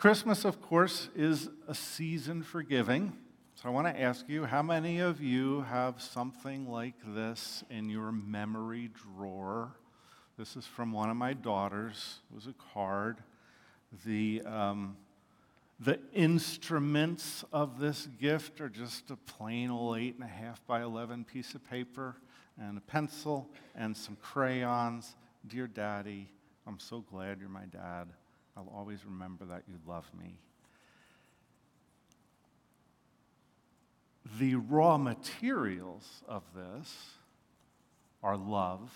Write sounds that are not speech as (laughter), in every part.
Christmas, of course, is a season for giving. So I want to ask you how many of you have something like this in your memory drawer? This is from one of my daughters. It was a card. The, um, the instruments of this gift are just a plain old 8.5 by 11 piece of paper and a pencil and some crayons. Dear Daddy, I'm so glad you're my dad. I'll always remember that you love me. The raw materials of this are love.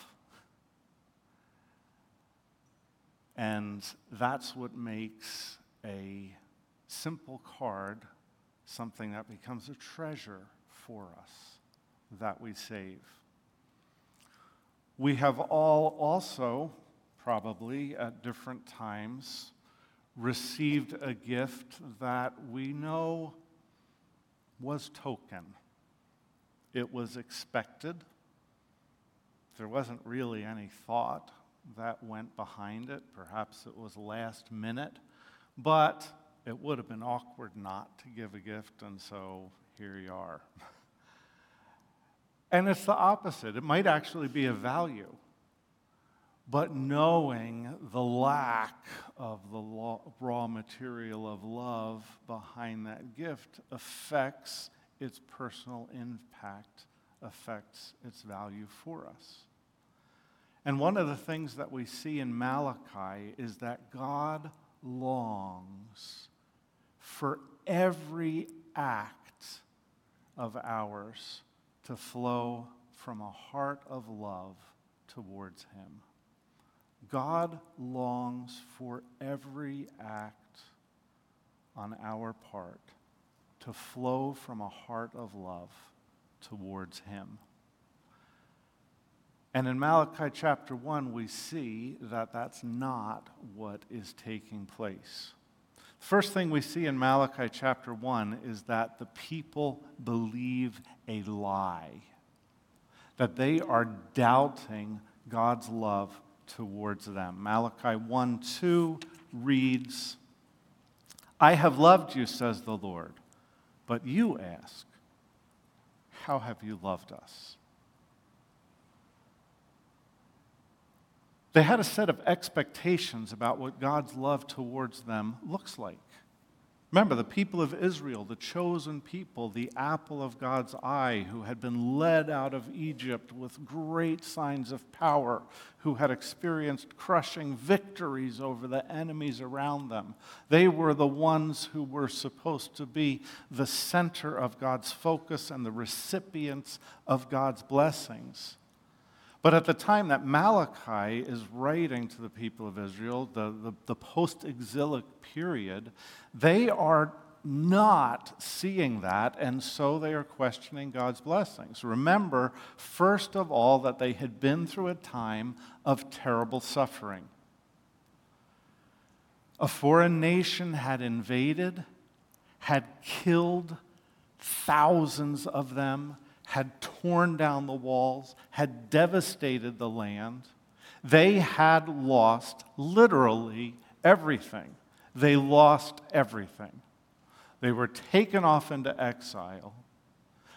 And that's what makes a simple card something that becomes a treasure for us that we save. We have all also, probably at different times, received a gift that we know was token. It was expected. There wasn't really any thought that went behind it. Perhaps it was last minute, but it would have been awkward not to give a gift, and so here you are. (laughs) and it's the opposite. It might actually be a value. But knowing the lack of the raw material of love behind that gift affects its personal impact, affects its value for us. And one of the things that we see in Malachi is that God longs for every act of ours to flow from a heart of love towards Him. God longs for every act on our part to flow from a heart of love towards Him. And in Malachi chapter 1, we see that that's not what is taking place. The First thing we see in Malachi chapter 1 is that the people believe a lie, that they are doubting God's love towards them. Malachi 1 2 reads, I have loved you, says the Lord, but you ask, How have you loved us? They had a set of expectations about what God's love towards them looks like. Remember, the people of Israel, the chosen people, the apple of God's eye, who had been led out of Egypt with great signs of power, who had experienced crushing victories over the enemies around them. They were the ones who were supposed to be the center of God's focus and the recipients of God's blessings. But at the time that Malachi is writing to the people of Israel, the, the, the post exilic period, they are not seeing that, and so they are questioning God's blessings. Remember, first of all, that they had been through a time of terrible suffering. A foreign nation had invaded, had killed thousands of them, had torn down the walls, had devastated the land. They had lost literally everything. They lost everything. They were taken off into exile.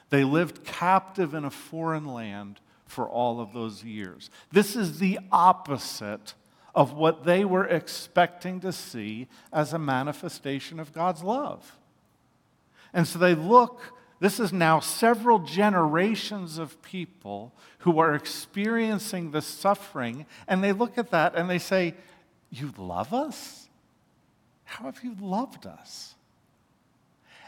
They lived captive in a foreign land for all of those years. This is the opposite of what they were expecting to see as a manifestation of God's love. And so they look this is now several generations of people who are experiencing the suffering, and they look at that and they say, You love us? How have you loved us?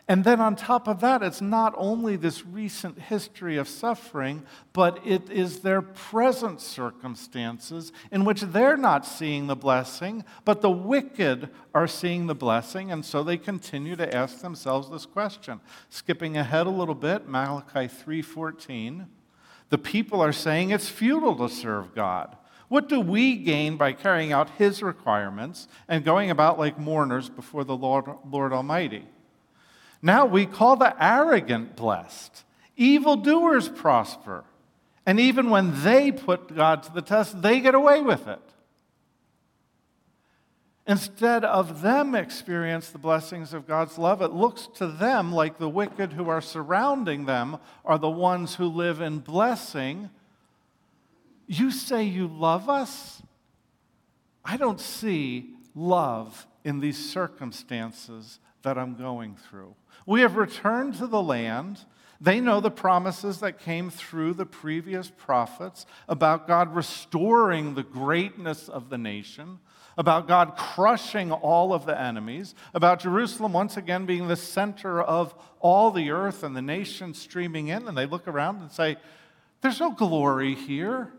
And then on top of that, it's not only this recent history of suffering, but it is their present circumstances in which they're not seeing the blessing, but the wicked are seeing the blessing. And so they continue to ask themselves this question. Skipping ahead a little bit, Malachi 3:14. The people are saying it's futile to serve God. What do we gain by carrying out his requirements and going about like mourners before the Lord, Lord Almighty? Now we call the arrogant blessed. Evildoers prosper. And even when they put God to the test, they get away with it. Instead of them experience the blessings of God's love, it looks to them like the wicked who are surrounding them are the ones who live in blessing. You say you love us? I don't see love in these circumstances that I'm going through. We have returned to the land. They know the promises that came through the previous prophets about God restoring the greatness of the nation, about God crushing all of the enemies, about Jerusalem once again being the center of all the earth and the nation streaming in. And they look around and say, There's no glory here.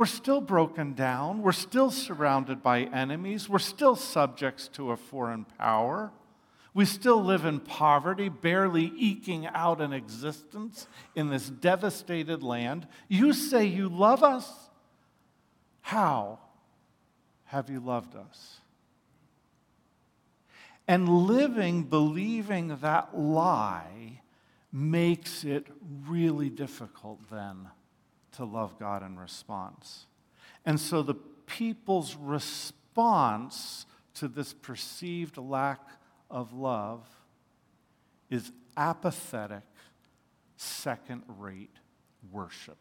We're still broken down. We're still surrounded by enemies. We're still subjects to a foreign power. We still live in poverty, barely eking out an existence in this devastated land. You say you love us? How have you loved us? And living believing that lie makes it really difficult then to love God in response. And so the people's response to this perceived lack of love is apathetic, second rate worship.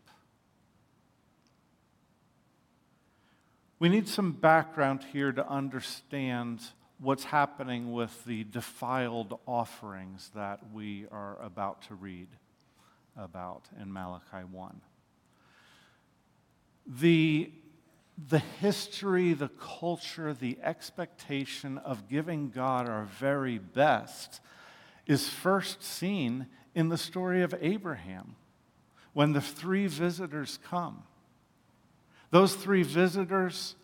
We need some background here to understand what's happening with the defiled offerings that we are about to read about in Malachi 1 the, the history, the culture, the expectation of giving God our very best is first seen in the story of Abraham when the three visitors come. Those three visitors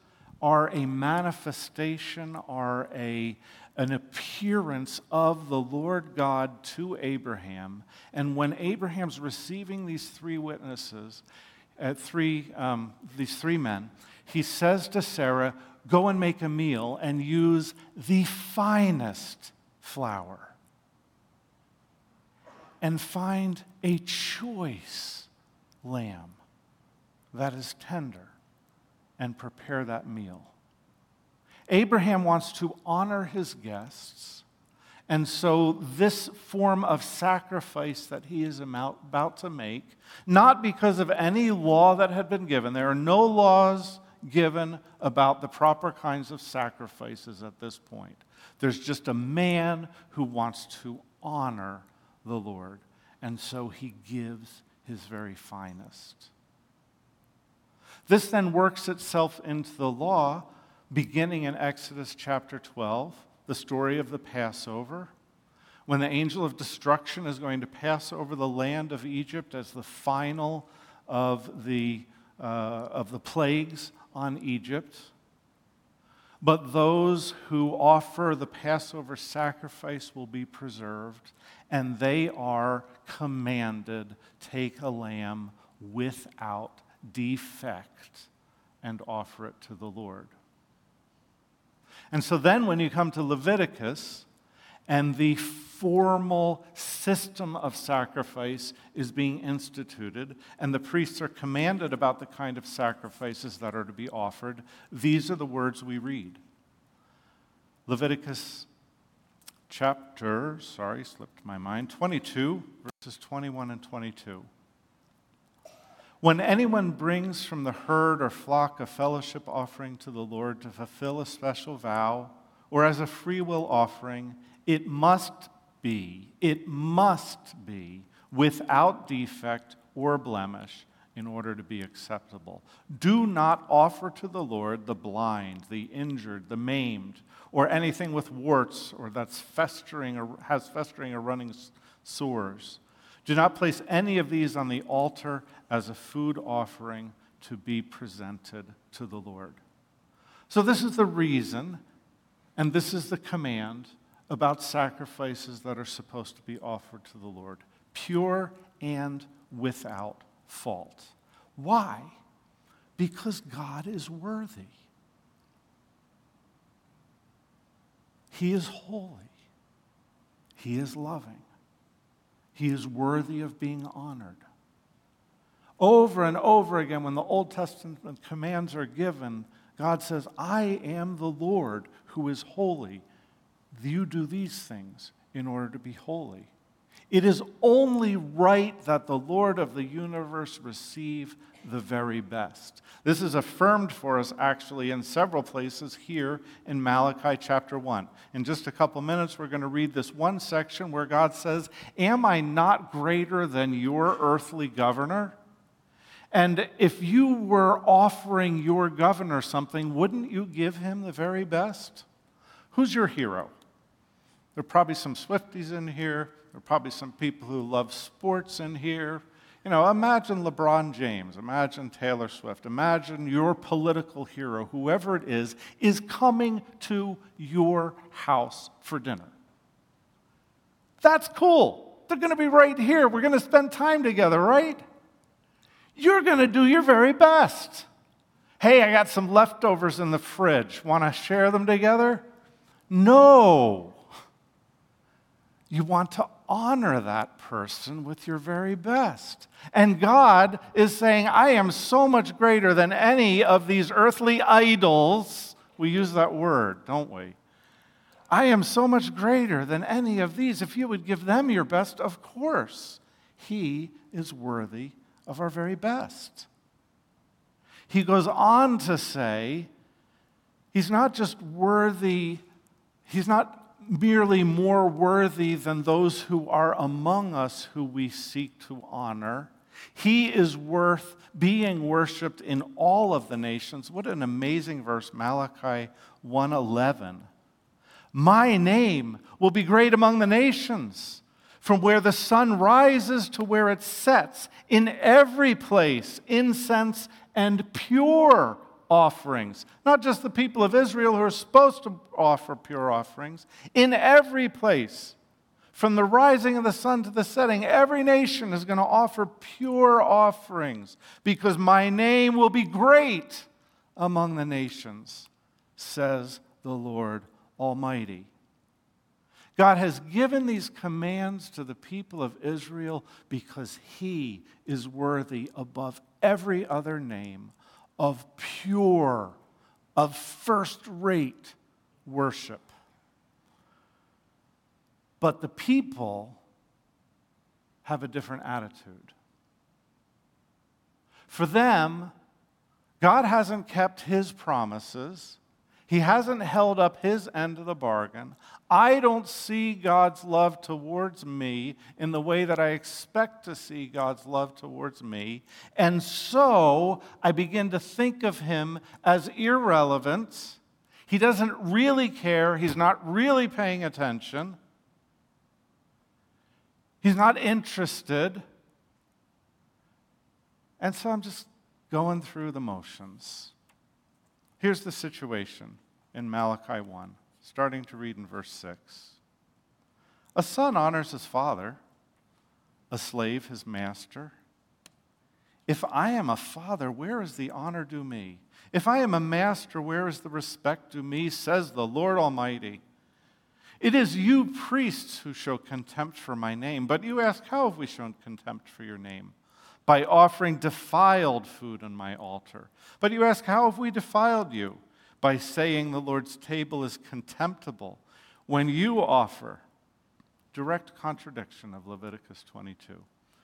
are a manifestation, are a, an appearance of the Lord God to Abraham. And when Abraham's receiving these three witnesses, at three, um, these three men, he says to Sarah, Go and make a meal and use the finest flour and find a choice lamb that is tender and prepare that meal. Abraham wants to honor his guests and so, this form of sacrifice that he is about to make, not because of any law that had been given, there are no laws given about the proper kinds of sacrifices at this point. There's just a man who wants to honor the Lord, and so he gives his very finest. This then works itself into the law beginning in Exodus chapter 12 the story of the Passover, when the angel of destruction is going to pass over the land of Egypt as the final of the, uh, of the plagues on Egypt. But those who offer the Passover sacrifice will be preserved, and they are commanded take a lamb without defect and offer it to the Lord. And so then, when you come to Leviticus, and the formal system of sacrifice is being instituted, and the priests are commanded about the kind of sacrifices that are to be offered, these are the words we read. Leviticus chapter, sorry, slipped my mind, 22, verses 21 and 22. When anyone brings from the herd or flock a fellowship offering to the Lord to fulfill a special vow or as a free will offering, it must be, it must be without defect or blemish in order to be acceptable. Do not offer to the Lord the blind, the injured, the maimed, or anything with warts or that's festering or has festering or running sores. Do not place any of these on the altar as a food offering to be presented to the Lord. So, this is the reason, and this is the command about sacrifices that are supposed to be offered to the Lord pure and without fault. Why? Because God is worthy. He is holy. He is loving. He is worthy of being honored. Over and over again, when the Old Testament commands are given, God says, I am the Lord who is holy. You do these things in order to be holy. It is only right that the Lord of the universe receive the very best. This is affirmed for us actually in several places here in Malachi chapter 1. In just a couple minutes, we're going to read this one section where God says, Am I not greater than your earthly governor? And if you were offering your governor something, wouldn't you give him the very best? Who's your hero? There are probably some Swifties in here. There are probably some people who love sports in here. You know, imagine LeBron James, imagine Taylor Swift, imagine your political hero, whoever it is, is coming to your house for dinner. That's cool. They're going to be right here. We're going to spend time together, right? You're going to do your very best. Hey, I got some leftovers in the fridge. Want to share them together? No. You want to honor that person with your very best. And God is saying, I am so much greater than any of these earthly idols. We use that word, don't we? I am so much greater than any of these. If you would give them your best, of course, He is worthy of our very best. He goes on to say, He's not just worthy, He's not merely more worthy than those who are among us who we seek to honor. He is worth being worshiped in all of the nations. What an amazing verse, Malachi 1:11. My name will be great among the nations, from where the sun rises to where it sets, in every place incense and pure offerings. Not just the people of Israel who are supposed to offer pure offerings. In every place, from the rising of the sun to the setting, every nation is going to offer pure offerings because my name will be great among the nations, says the Lord Almighty. God has given these commands to the people of Israel because He is worthy above every other name of pure, of first rate worship. But the people have a different attitude. For them, God hasn't kept his promises. He hasn't held up his end of the bargain. I don't see God's love towards me in the way that I expect to see God's love towards me. And so I begin to think of him as irrelevant. He doesn't really care. He's not really paying attention. He's not interested. And so I'm just going through the motions. Here's the situation in Malachi 1, starting to read in verse 6. A son honors his father, a slave his master. If I am a father, where is the honor due me? If I am a master, where is the respect due me? Says the Lord Almighty. It is you, priests, who show contempt for my name. But you ask, How have we shown contempt for your name? By offering defiled food on my altar. But you ask, How have we defiled you? By saying the Lord's table is contemptible when you offer, direct contradiction of Leviticus 22.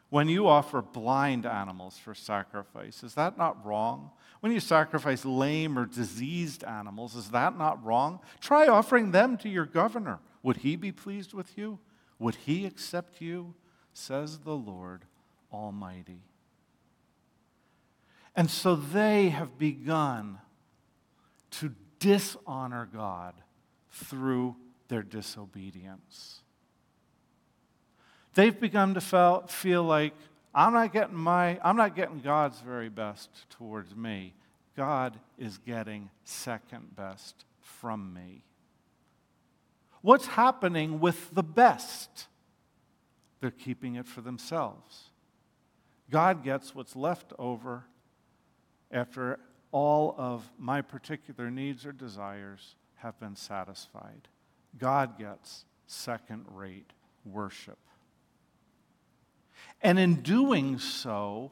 When you offer blind animals for sacrifice, is that not wrong? When you sacrifice lame or diseased animals, is that not wrong? Try offering them to your governor. Would he be pleased with you? Would he accept you? Says the Lord Almighty. And so they have begun to dishonor God through their disobedience. They've begun to feel like I'm not getting my I'm not getting God's very best towards me. God is getting second best from me. What's happening with the best? They're keeping it for themselves. God gets what's left over after all of my particular needs or desires have been satisfied. God gets second rate worship. And in doing so,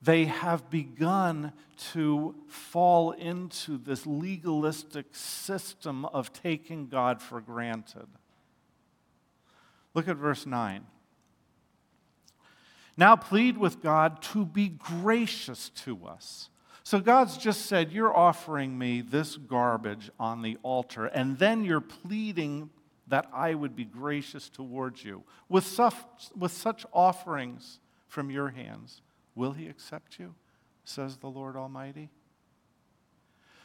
they have begun to fall into this legalistic system of taking God for granted. Look at verse 9. Now plead with God to be gracious to us. So God's just said, You're offering me this garbage on the altar, and then you're pleading that I would be gracious towards you. With such, with such offerings from your hands, will He accept you? says the Lord Almighty.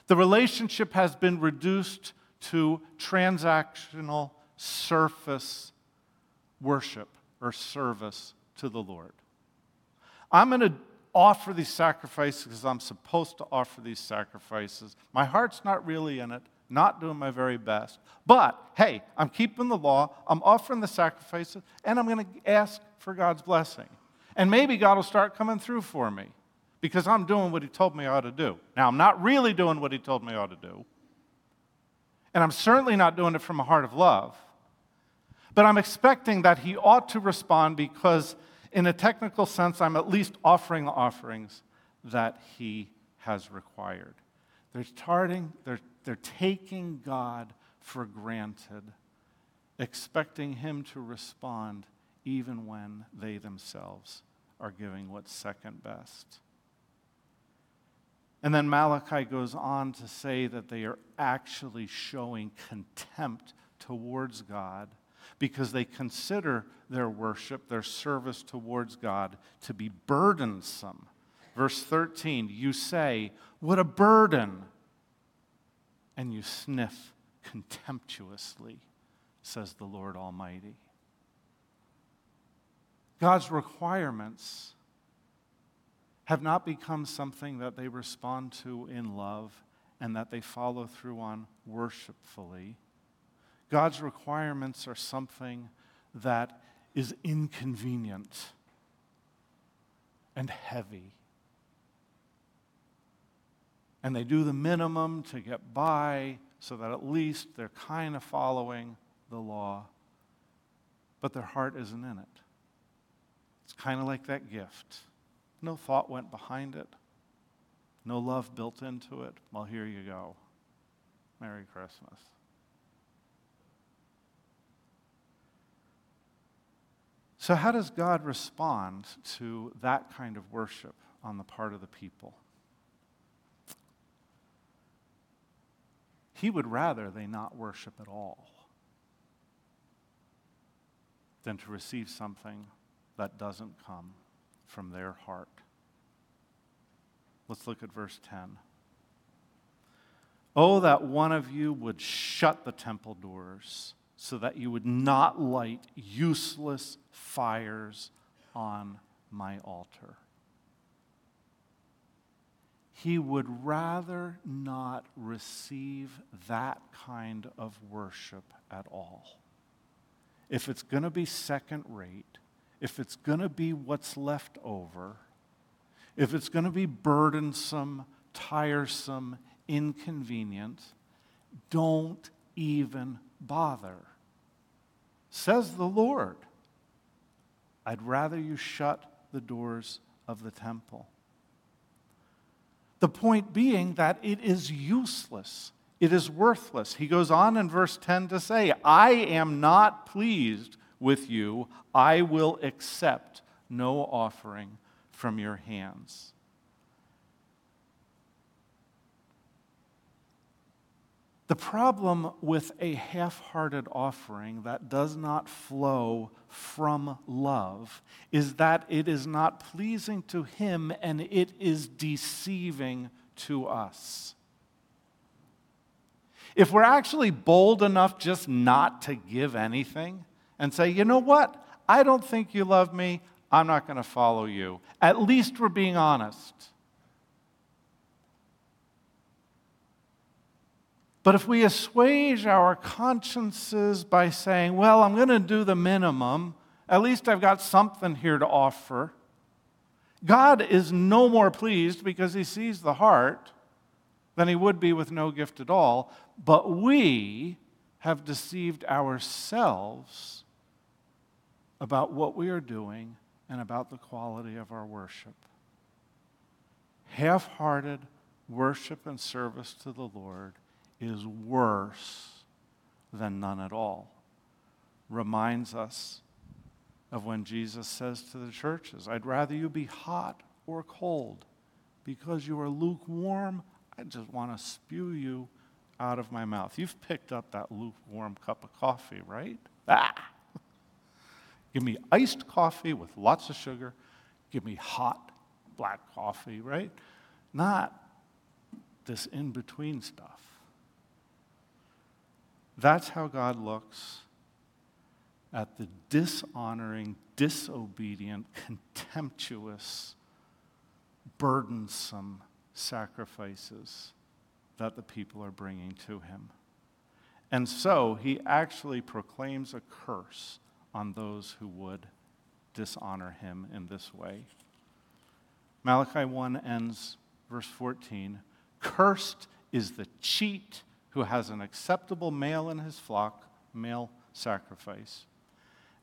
The relationship has been reduced to transactional surface worship or service to the Lord. I'm going to offer these sacrifices because I'm supposed to offer these sacrifices. My heart's not really in it, not doing my very best. But hey, I'm keeping the law, I'm offering the sacrifices, and I'm going to ask for God's blessing. And maybe God will start coming through for me because I'm doing what He told me I ought to do. Now, I'm not really doing what He told me I ought to do, and I'm certainly not doing it from a heart of love. But I'm expecting that He ought to respond because in a technical sense, I'm at least offering offerings that he has required. They're, starting, they're, they're taking God for granted, expecting him to respond even when they themselves are giving what's second best. And then Malachi goes on to say that they are actually showing contempt towards God because they consider their worship, their service towards God, to be burdensome. Verse 13, you say, What a burden! And you sniff contemptuously, says the Lord Almighty. God's requirements have not become something that they respond to in love and that they follow through on worshipfully. God's requirements are something that is inconvenient and heavy. And they do the minimum to get by so that at least they're kind of following the law, but their heart isn't in it. It's kind of like that gift. No thought went behind it, no love built into it. Well, here you go. Merry Christmas. So, how does God respond to that kind of worship on the part of the people? He would rather they not worship at all than to receive something that doesn't come from their heart. Let's look at verse 10. Oh, that one of you would shut the temple doors so that you would not light useless fires on my altar. He would rather not receive that kind of worship at all. If it's going to be second rate, if it's going to be what's left over, if it's going to be burdensome, tiresome, inconvenient, don't even bother. Says the Lord, I'd rather you shut the doors of the temple. The point being that it is useless. It is worthless. He goes on in verse 10 to say, I am not pleased with you. I will accept no offering from your hands. The problem with a half hearted offering that does not flow from love is that it is not pleasing to Him and it is deceiving to us. If we're actually bold enough just not to give anything and say, you know what, I don't think you love me, I'm not going to follow you, at least we're being honest. But if we assuage our consciences by saying, well, I'm going to do the minimum, at least I've got something here to offer, God is no more pleased because he sees the heart than he would be with no gift at all. But we have deceived ourselves about what we are doing and about the quality of our worship. half hearted worship and service to the Lord is worse than none at all. Reminds us of when Jesus says to the churches, I'd rather you be hot or cold. Because you are lukewarm, I just want to spew you out of my mouth. You've picked up that lukewarm cup of coffee, right? Ah! (laughs) Give me iced coffee with lots of sugar. Give me hot black coffee, right? Not this in between stuff. That's how God looks at the dishonoring, disobedient, contemptuous, burdensome sacrifices that the people are bringing to him. And so he actually proclaims a curse on those who would dishonor him in this way. Malachi 1 ends verse 14 Cursed is the cheat who has an acceptable male in his flock, male sacrifice,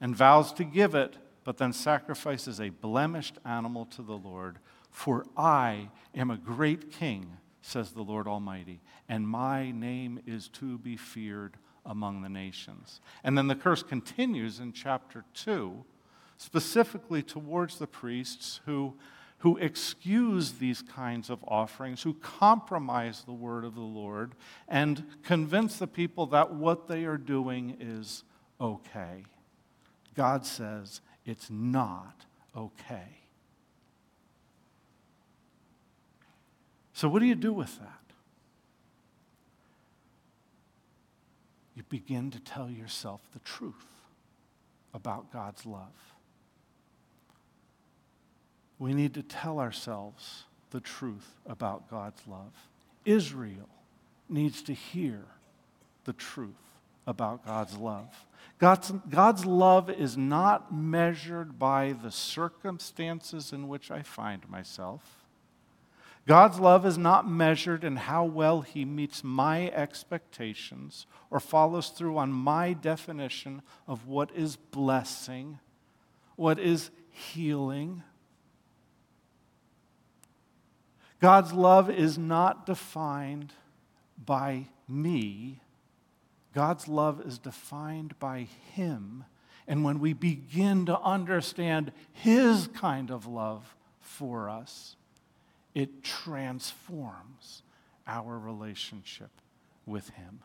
and vows to give it, but then sacrifices a blemished animal to the Lord. For I am a great king, says the Lord Almighty, and my name is to be feared among the nations. And then the curse continues in chapter 2, specifically towards the priests who who excuse these kinds of offerings, who compromise the word of the Lord, and convince the people that what they are doing is okay. God says it's not okay. So, what do you do with that? You begin to tell yourself the truth about God's love we need to tell ourselves the truth about God's love. Israel needs to hear the truth about God's love. God's, God's love is not measured by the circumstances in which I find myself. God's love is not measured in how well He meets my expectations or follows through on my definition of what is blessing, what is healing God's love is not defined by me. God's love is defined by Him. And when we begin to understand His kind of love for us, it transforms our relationship with Him.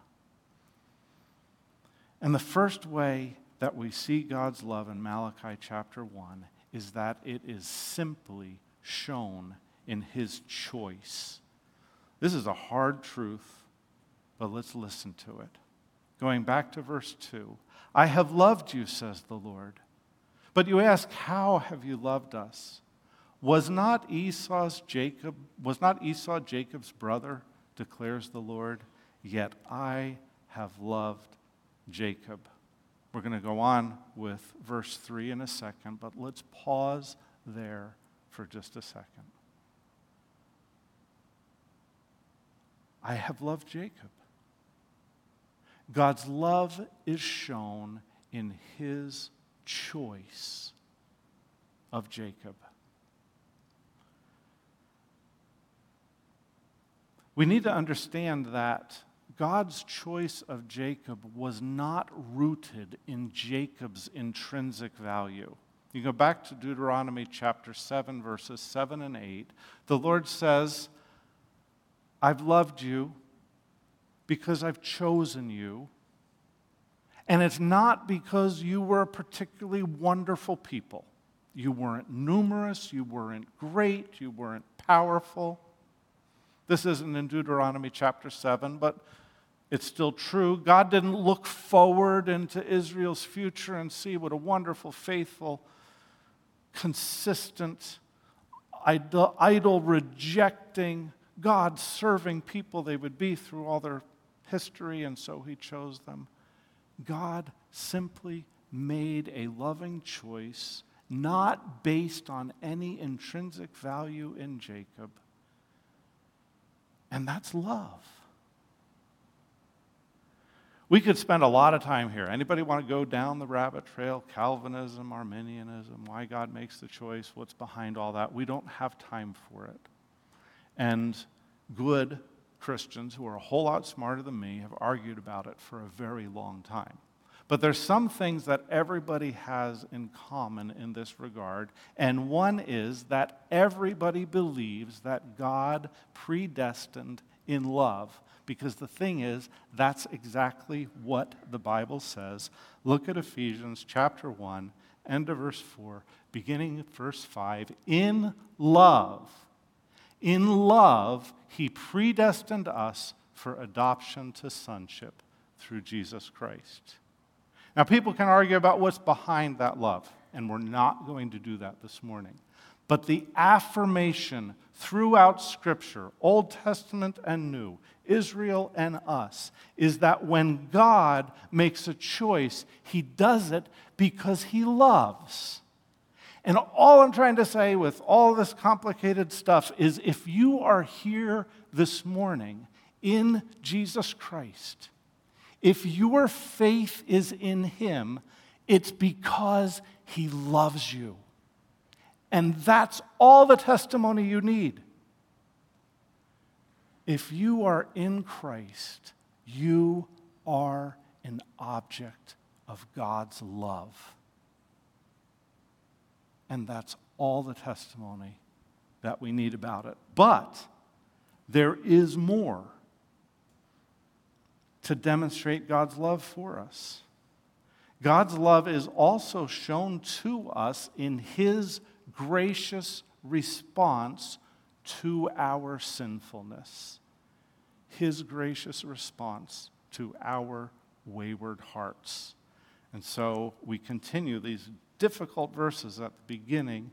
And the first way that we see God's love in Malachi chapter 1 is that it is simply shown in his choice. This is a hard truth, but let's listen to it. Going back to verse 2 I have loved you, says the Lord. But you ask, How have you loved us? Was not Esau's Jacob, was not Esau Jacob's brother, declares the Lord? Yet I have loved Jacob. We're going to go on with verse 3 in a second, but let's pause there for just a second. I have loved Jacob. God's love is shown in his choice of Jacob. We need to understand that God's choice of Jacob was not rooted in Jacob's intrinsic value. You go back to Deuteronomy chapter 7, verses 7 and 8. The Lord says, I've loved you because I've chosen you. And it's not because you were a particularly wonderful people. You weren't numerous, you weren't great, you weren't powerful. This isn't in Deuteronomy chapter 7, but it's still true. God didn't look forward into Israel's future and see what a wonderful, faithful, consistent, idol rejecting, God serving people they would be through all their history, and so he chose them. God simply made a loving choice, not based on any intrinsic value in Jacob. And that's love. We could spend a lot of time here. Anybody want to go down the rabbit trail? Calvinism, Arminianism, why God makes the choice, what's behind all that? We don't have time for it. And good Christians who are a whole lot smarter than me have argued about it for a very long time. But there's some things that everybody has in common in this regard, and one is that everybody believes that God predestined in love. Because the thing is, that's exactly what the Bible says. Look at Ephesians chapter 1, end of verse 4, beginning at verse 5. In love, in love, he predestined us for adoption to sonship through Jesus Christ. Now, people can argue about what's behind that love, and we're not going to do that this morning. But the affirmation throughout Scripture, Old Testament and New, Israel and us, is that when God makes a choice, he does it because he loves. And all I'm trying to say with all this complicated stuff is if you are here this morning in Jesus Christ, if your faith is in Him, it's because He loves you. And that's all the testimony you need. If you are in Christ, you are an object of God's love. And that's all the testimony that we need about it. But there is more to demonstrate God's love for us. God's love is also shown to us in His gracious response to our sinfulness. His gracious response to our wayward hearts. And so we continue these difficult verses at the beginning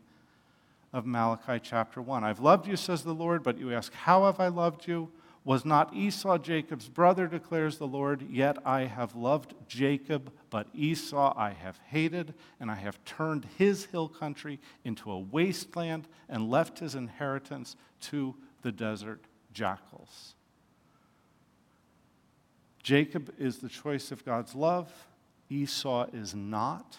of Malachi chapter 1. I've loved you, says the Lord, but you ask, How have I loved you? Was not Esau Jacob's brother, declares the Lord? Yet I have loved Jacob, but Esau I have hated, and I have turned his hill country into a wasteland and left his inheritance to the desert jackals. Jacob is the choice of God's love, Esau is not.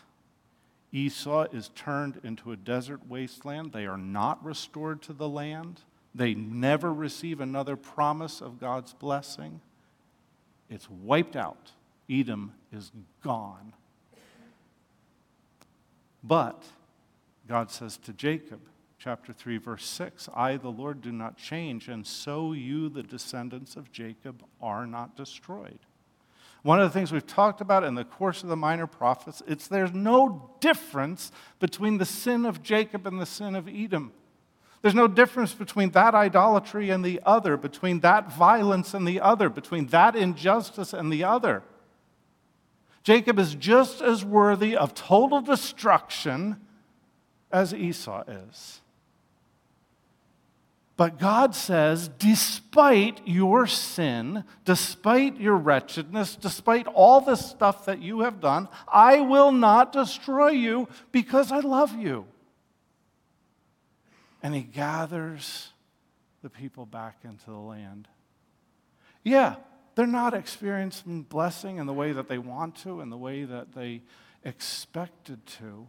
Esau is turned into a desert wasteland. They are not restored to the land. They never receive another promise of God's blessing. It's wiped out. Edom is gone. But God says to Jacob, chapter 3, verse 6 I, the Lord, do not change, and so you, the descendants of Jacob, are not destroyed. One of the things we've talked about in the course of the minor prophets, it's there's no difference between the sin of Jacob and the sin of Edom. There's no difference between that idolatry and the other, between that violence and the other, between that injustice and the other. Jacob is just as worthy of total destruction as Esau is. But God says, despite your sin, despite your wretchedness, despite all the stuff that you have done, I will not destroy you because I love you and he gathers the people back into the land. Yeah, they're not experiencing blessing in the way that they want to, in the way that they expected to.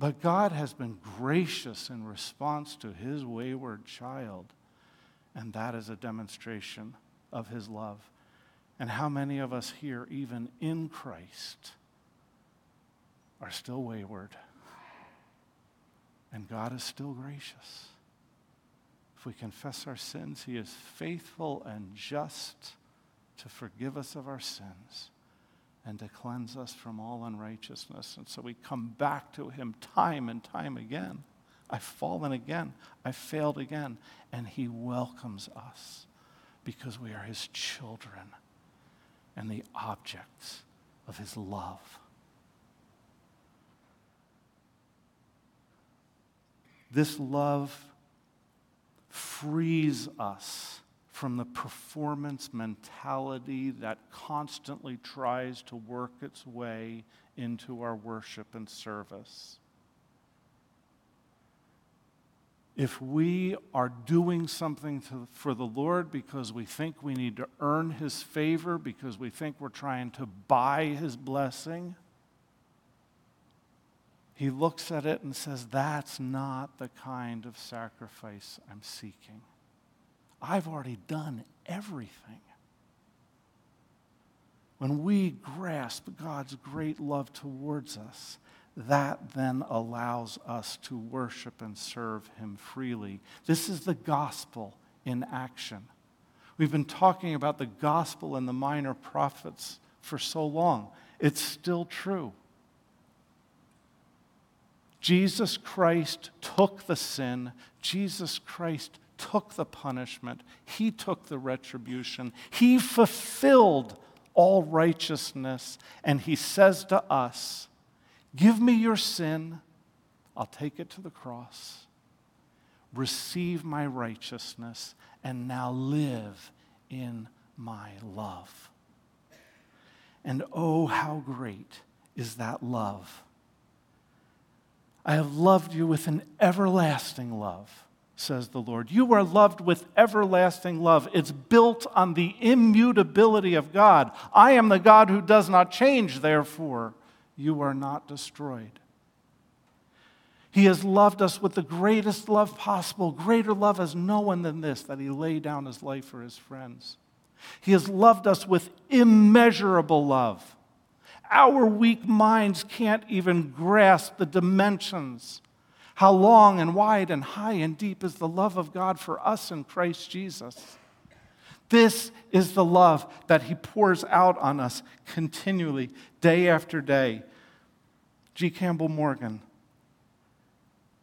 But God has been gracious in response to his wayward child, and that is a demonstration of his love. And how many of us here, even in Christ, are still wayward? And God is still gracious. If we confess our sins, He is faithful and just to forgive us of our sins and to cleanse us from all unrighteousness. And so we come back to Him time and time again. I've fallen again, I've failed again, and He welcomes us because we are His children and the objects of His love. This love frees us from the performance mentality that constantly tries to work its way into our worship and service. If we are doing something to, for the Lord because we think we need to earn His favor, because we think we're trying to buy His blessing, he looks at it and says, That's not the kind of sacrifice I'm seeking. I've already done everything. When we grasp God's great love towards us, that then allows us to worship and serve Him freely. This is the gospel in action. We've been talking about the gospel and the minor prophets for so long. It's still true. Jesus Christ took the sin, Jesus Christ took the punishment, He took the retribution, He fulfilled all righteousness, and He says to us, Give me your sin, I'll take it to the cross. Receive my righteousness, and now live in my love. And oh, how great is that love! I have loved you with an everlasting love, says the Lord. You are loved with everlasting love. It's built on the immutability of God. I am the God who does not change, therefore, you are not destroyed. He has loved us with the greatest love possible. Greater love has no one than this, that he laid down his life for his friends. He has loved us with immeasurable love. Our weak minds can't even grasp the dimensions. How long and wide and high and deep is the love of God for us in Christ Jesus? This is the love that He pours out on us continually, day after day. G. Campbell Morgan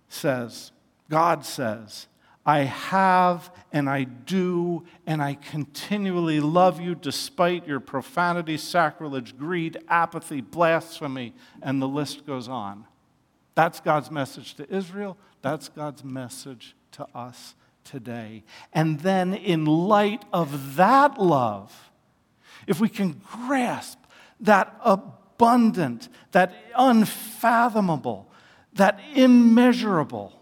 says, God says, I have and I do and I continually love you despite your profanity, sacrilege, greed, apathy, blasphemy, and the list goes on. That's God's message to Israel. That's God's message to us today. And then, in light of that love, if we can grasp that abundant, that unfathomable, that immeasurable,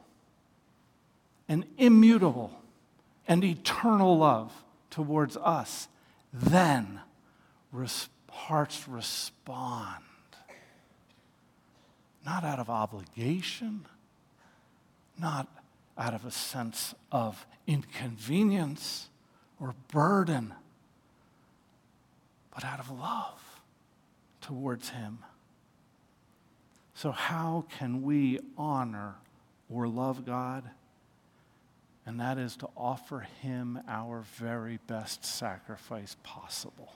and immutable and eternal love towards us, then hearts respond. Not out of obligation, not out of a sense of inconvenience or burden, but out of love towards Him. So, how can we honor or love God? and that is to offer Him our very best sacrifice possible.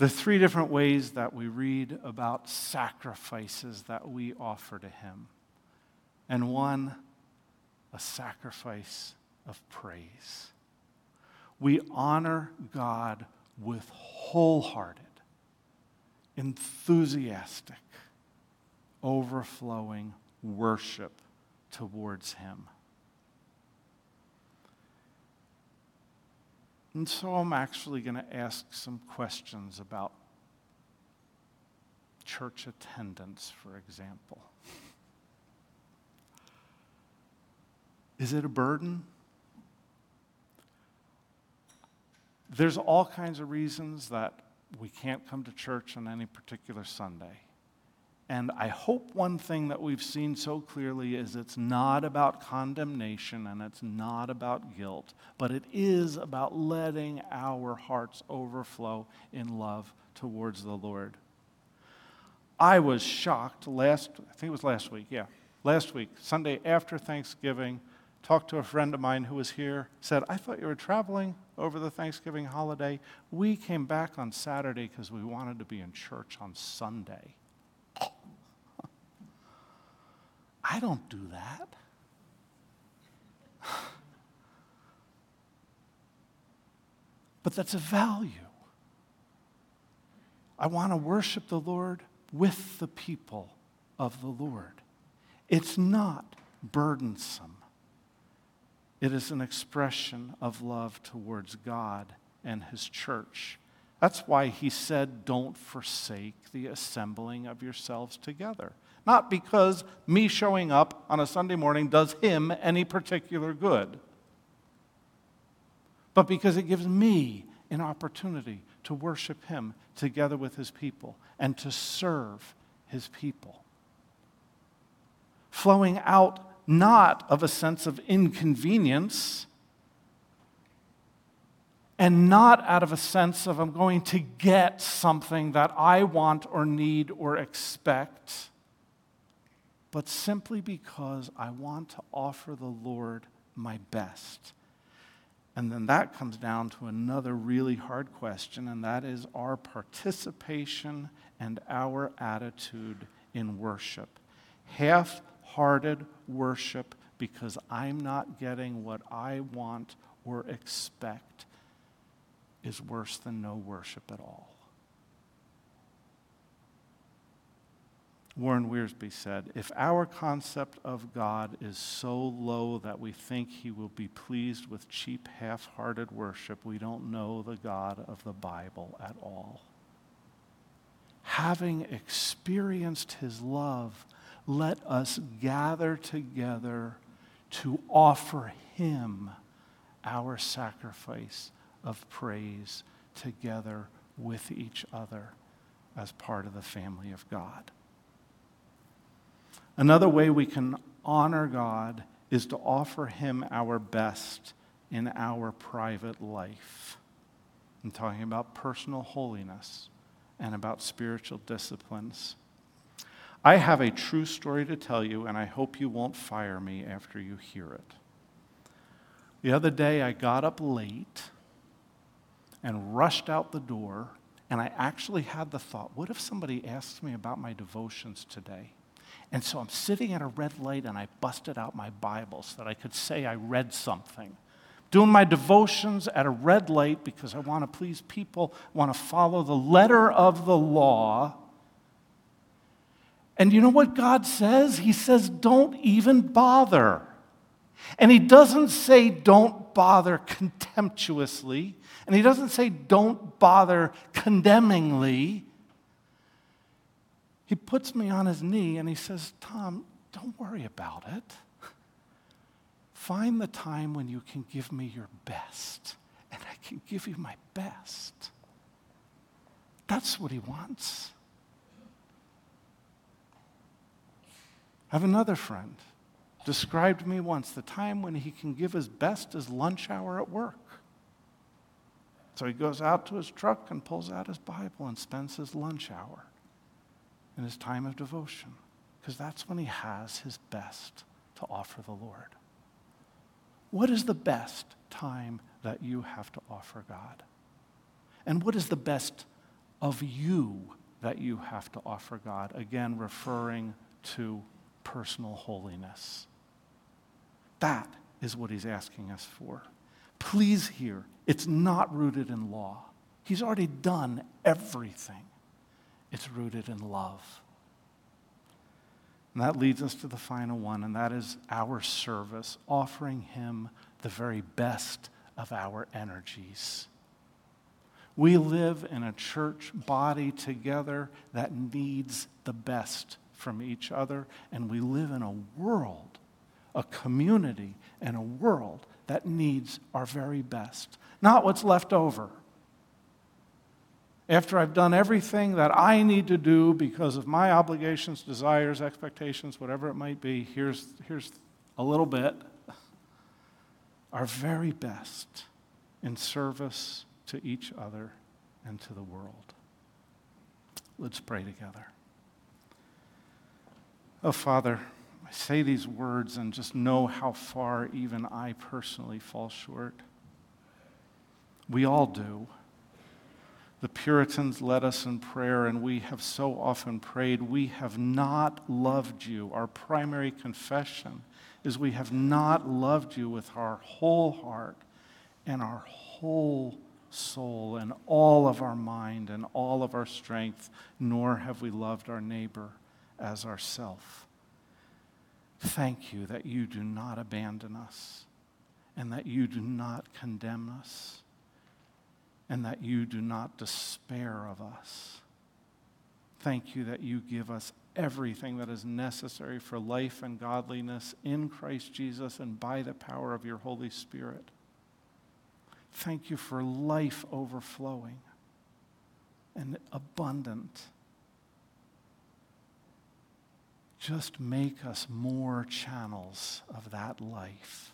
The three different ways that we read about sacrifices that we offer to Him. And one, a sacrifice of praise. We honor God with wholehearted, enthusiastic, overflowing worship towards Him. And so I'm actually going to ask some questions about church attendance, for example. Is it a burden? There's all kinds of reasons that we can't come to church on any particular Sunday. And I hope one thing that we've seen so clearly is it's not about condemnation and it's not about guilt, but it is about letting our hearts overflow in love towards the Lord. I was shocked last, I think it was last week, yeah, last week, Sunday after Thanksgiving, talked to a friend of mine who was here, said, I thought you were traveling over the Thanksgiving holiday. We came back on Saturday because we wanted to be in church on Sunday. I don't do that. (sighs) but that's a value. I want to worship the Lord with the people of the Lord. It's not burdensome, it is an expression of love towards God and His church. That's why He said, Don't forsake the assembling of yourselves together. Not because me showing up on a Sunday morning does him any particular good, but because it gives me an opportunity to worship him together with his people and to serve his people. Flowing out not of a sense of inconvenience and not out of a sense of I'm going to get something that I want or need or expect, but simply because I want to offer the Lord my best. And then that comes down to another really hard question, and that is our participation and our attitude in worship. Half hearted worship because I'm not getting what I want or expect is worse than no worship at all. Warren Wiersbe said, If our concept of God is so low that we think he will be pleased with cheap, half hearted worship, we don't know the God of the Bible at all. Having experienced his love, let us gather together to offer him our sacrifice of praise together with each other as part of the family of God. Another way we can honor God is to offer Him our best in our private life. I'm talking about personal holiness and about spiritual disciplines. I have a true story to tell you, and I hope you won't fire me after you hear it. The other day, I got up late and rushed out the door, and I actually had the thought what if somebody asks me about my devotions today? And so I'm sitting at a red light and I busted out my Bible so that I could say I read something. Doing my devotions at a red light because I want to please people, want to follow the letter of the law. And you know what God says? He says, don't even bother. And He doesn't say, don't bother contemptuously. And He doesn't say, don't bother condemningly. He puts me on his knee and he says, Tom, don't worry about it. Find the time when you can give me your best, and I can give you my best. That's what he wants. I have another friend described me once the time when he can give his best is lunch hour at work. So he goes out to his truck and pulls out his Bible and spends his lunch hour in his time of devotion, because that's when he has his best to offer the Lord. What is the best time that you have to offer God? And what is the best of you that you have to offer God? Again, referring to personal holiness. That is what he's asking us for. Please hear, it's not rooted in law. He's already done everything it's rooted in love. And that leads us to the final one, and that is our service, offering Him the very best of our energies. We live in a church body together that needs the best from each other, and we live in a world, a community, and a world that needs our very best, not what's left over after I've done everything that I need to do because of my obligations, desires, expectations, whatever it might be, here's, here's a little bit. Our very best in service to each other and to the world. Let's pray together. Oh, Father, I say these words and just know how far even I personally fall short. We all do. The Puritans led us in prayer, and we have so often prayed, We have not loved you. Our primary confession is we have not loved you with our whole heart and our whole soul and all of our mind and all of our strength, nor have we loved our neighbor as ourself. Thank you that you do not abandon us and that you do not condemn us and that you do not despair of us. Thank you that you give us everything that is necessary for life and godliness in Christ Jesus and by the power of your Holy Spirit. Thank you for life overflowing and abundant. Just make us more channels of that life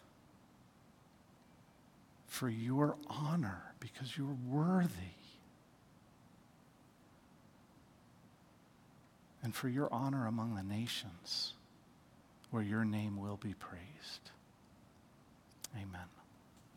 for your honor because you're worthy. And for your honor among the nations where your name will be praised. Amen.